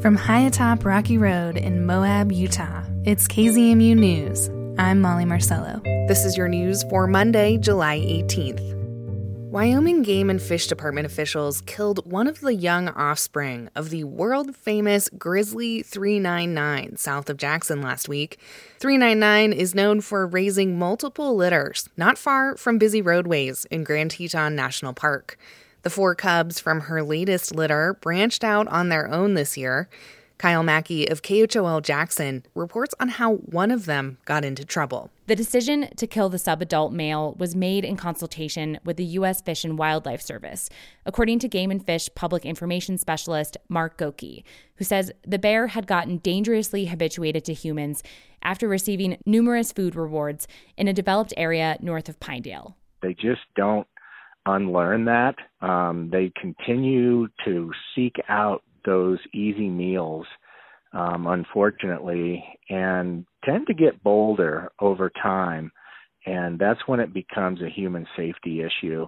From high atop Rocky Road in Moab, Utah, it's KZMU News. I'm Molly Marcello. This is your news for Monday, July 18th. Wyoming Game and Fish Department officials killed one of the young offspring of the world famous Grizzly 399 south of Jackson last week. 399 is known for raising multiple litters not far from busy roadways in Grand Teton National Park. The four cubs from her latest litter branched out on their own this year. Kyle Mackie of KHOL Jackson reports on how one of them got into trouble. The decision to kill the subadult male was made in consultation with the U.S. Fish and Wildlife Service, according to Game and Fish Public Information Specialist Mark Gocke, who says the bear had gotten dangerously habituated to humans after receiving numerous food rewards in a developed area north of Pinedale. They just don't unlearn that. Um, they continue to seek out those easy meals, um, unfortunately, and tend to get bolder over time. And that's when it becomes a human safety issue.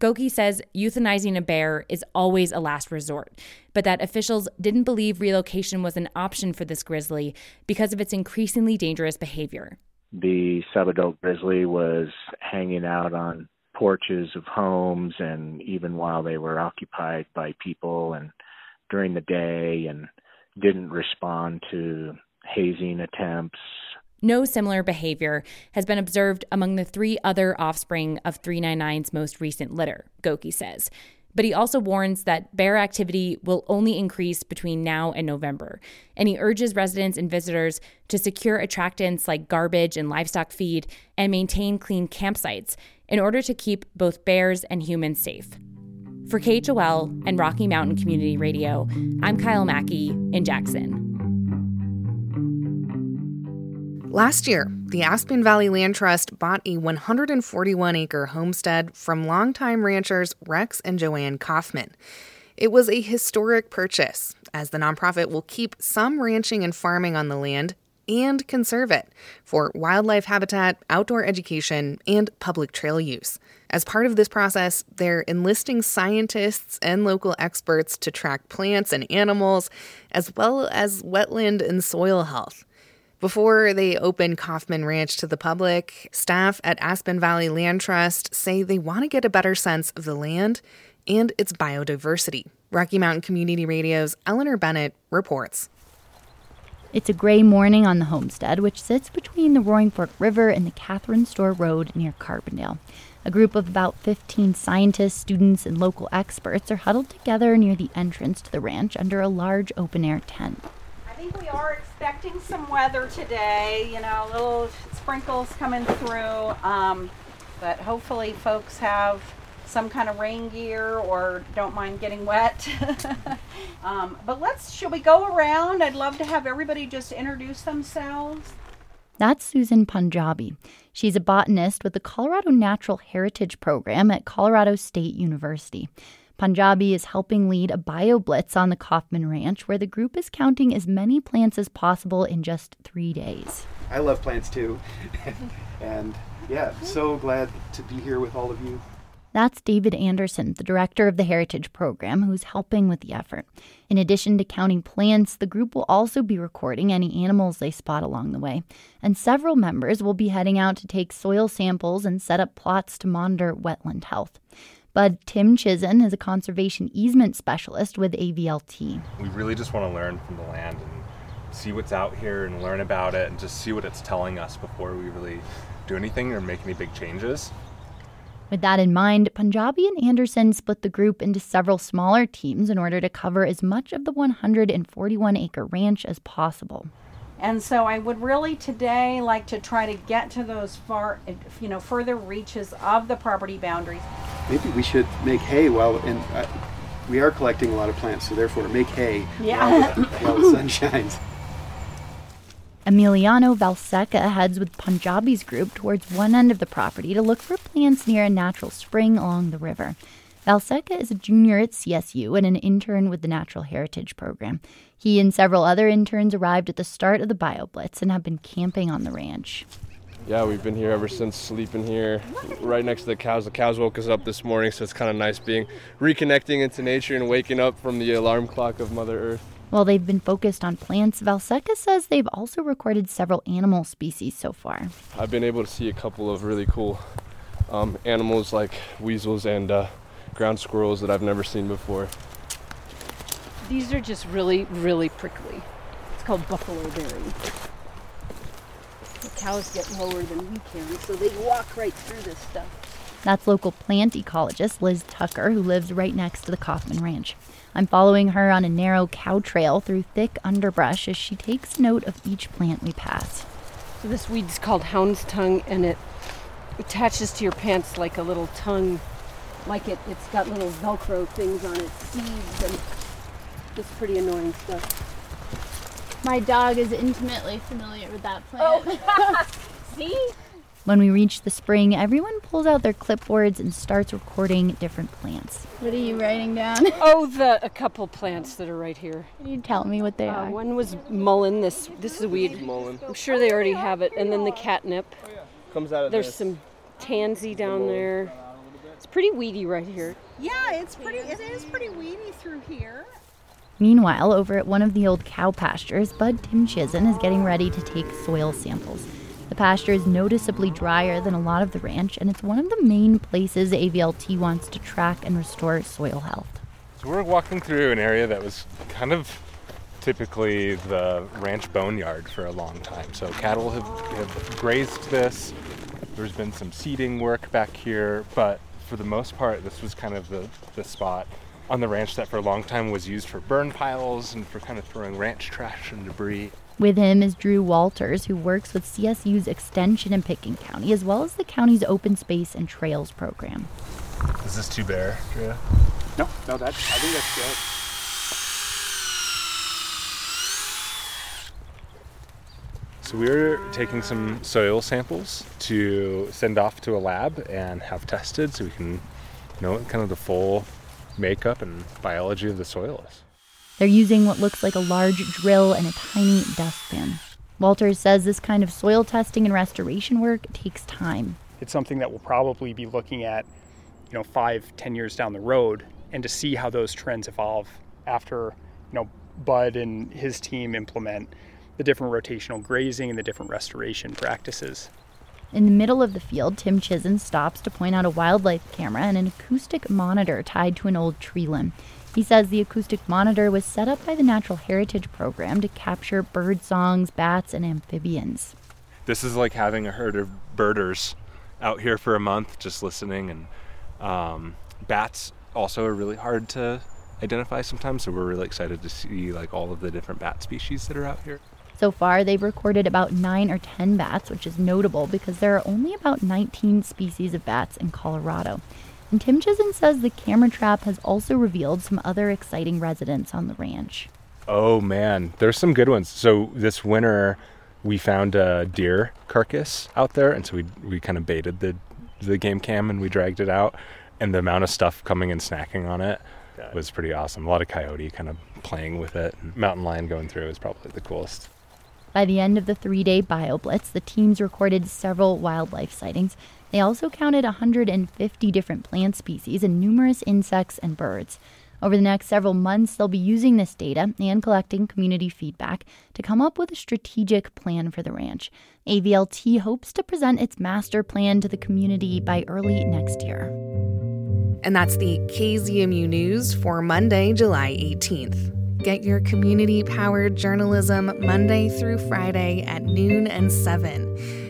Gocke says euthanizing a bear is always a last resort, but that officials didn't believe relocation was an option for this grizzly because of its increasingly dangerous behavior. The subadult grizzly was hanging out on porches of homes and even while they were occupied by people and during the day and didn't respond to hazing attempts. No similar behavior has been observed among the three other offspring of 399's most recent litter, Gocke says. But he also warns that bear activity will only increase between now and November. And he urges residents and visitors to secure attractants like garbage and livestock feed and maintain clean campsites in order to keep both bears and humans safe. For KHOL and Rocky Mountain Community Radio, I'm Kyle Mackie in Jackson. Last year, the Aspen Valley Land Trust bought a 141 acre homestead from longtime ranchers Rex and Joanne Coffman. It was a historic purchase, as the nonprofit will keep some ranching and farming on the land and conserve it for wildlife habitat, outdoor education, and public trail use. As part of this process, they're enlisting scientists and local experts to track plants and animals, as well as wetland and soil health. Before they open Coffman Ranch to the public, staff at Aspen Valley Land Trust say they want to get a better sense of the land and its biodiversity. Rocky Mountain Community Radio's Eleanor Bennett reports. It's a gray morning on the homestead, which sits between the Roaring Fork River and the Catherine Store Road near Carbondale. A group of about 15 scientists, students, and local experts are huddled together near the entrance to the ranch under a large open air tent. I think we are expecting some weather today, you know, little sprinkles coming through. Um, but hopefully, folks have some kind of rain gear or don't mind getting wet. um, but let's, shall we go around? I'd love to have everybody just introduce themselves. That's Susan Panjabi. She's a botanist with the Colorado Natural Heritage Program at Colorado State University. Panjabi is helping lead a bio blitz on the Coffman Ranch, where the group is counting as many plants as possible in just three days. I love plants too. and yeah, so glad to be here with all of you. That's David Anderson, the director of the Heritage Program, who's helping with the effort. In addition to counting plants, the group will also be recording any animals they spot along the way. And several members will be heading out to take soil samples and set up plots to monitor wetland health. Bud Tim Chisen is a conservation easement specialist with AVLT. We really just want to learn from the land and see what's out here and learn about it and just see what it's telling us before we really do anything or make any big changes. With that in mind, Panjabi and Anderson split the group into several smaller teams in order to cover as much of the 141 acre ranch as possible. And so I would really today like to try to get to those far, you know, further reaches of the property boundaries. Maybe we should make hay while, and uh, we are collecting a lot of plants, so therefore make hay yeah. while, the, while the sun shines. Emiliano Valseca heads with Panjabi's group towards one end of the property to look for plants near a natural spring along the river. Valseca is a junior at CSU and an intern with the Natural Heritage Program. He and several other interns arrived at the start of the BioBlitz and have been camping on the ranch. Yeah, we've been here ever since sleeping here right next to the cows. The cows woke us up this morning, so it's kind of nice being reconnecting into nature and waking up from the alarm clock of Mother Earth. While they've been focused on plants, Valseca says they've also recorded several animal species so far. I've been able to see a couple of really cool um, animals like weasels and uh, ground squirrels that I've never seen before. These are just really, really prickly. It's called buffalo berry. The cows get lower than we can, so they walk right through this stuff. That's local plant ecologist Liz Tucker, who lives right next to the Coffman Ranch. I'm following her on a narrow cow trail through thick underbrush as she takes note of each plant we pass. So this weed's called hound's tongue, and it attaches to your pants like a little tongue, like it, it's got little Velcro things on its seeds, and it's pretty annoying stuff. My dog is intimately familiar with that plant. Oh. See? When we reach the spring, everyone pulls out their clipboards and starts recording different plants. What are you writing down? Oh, the a couple plants that are right here. Can you tell me what they Uh, are? one was mullein. This this is a weed. Mullein. I'm sure they already have it. And then the catnip. Comes out of There's this. some tansy down there. It's pretty weedy right here. Yeah, it's pretty. It is pretty weedy through here. Meanwhile, over at one of the old cow pastures, Bud Tim Chisen is getting ready to take soil samples. The pasture is noticeably drier than a lot of the ranch, and it's one of the main places AVLT wants to track and restore soil health. So we're walking through an area that was kind of typically the ranch boneyard for a long time. So cattle have, have grazed this. There's been some seeding work back here, but for the most part, this was kind of the, the spot on the ranch that for a long time was used for burn piles and for kind of throwing ranch trash and debris. With him is Drew Walters, who works with CSU's extension in Pitkin County, as well as the county's open space and trails program. Is this too bare, Drew? No, no, that I think that's good. So we're taking some soil samples to send off to a lab and have tested so we can know what kind of the full makeup and biology of the soil is. They're using what looks like a large drill and a tiny dustbin. Walters says this kind of soil testing and restoration work takes time. It's something that we'll probably be looking at, you know, five, ten years down the road, and to see how those trends evolve after, you know, Bud and his team implement the different rotational grazing and the different restoration practices. In the middle of the field, Tim Chisen stops to point out a wildlife camera and an acoustic monitor tied to an old tree limb. He says the acoustic monitor was set up by the Natural Heritage Program to capture bird songs, bats, and amphibians. This is like having a herd of birders out here for a month just listening and um, bats also are really hard to identify sometimes so we're really excited to see like all of the different bat species that are out here So far, they've recorded about 9 or 10 bats, which is notable because there are only about 19 species of bats in Colorado. And Tim Chisen says the camera trap has also revealed some other exciting residents on the ranch. Oh man, there's some good ones. So this winter, we found a deer carcass out there, and so we we kind of baited the the game cam and we dragged it out, and the amount of stuff coming and snacking on it was pretty awesome. A lot of coyote kind of playing with it. And mountain lion going through is probably the coolest. By the end of the three day BioBlitz, the teams recorded several wildlife sightings. They also counted 150 different plant species and numerous insects and birds. Over the next several months, they'll be using this data and collecting community feedback to come up with a strategic plan for the ranch. AVLT hopes to present its master plan to the community by early next year. And that's the KZMU News for Monday, July 18th. Get your community powered journalism Monday through Friday at noon and 7.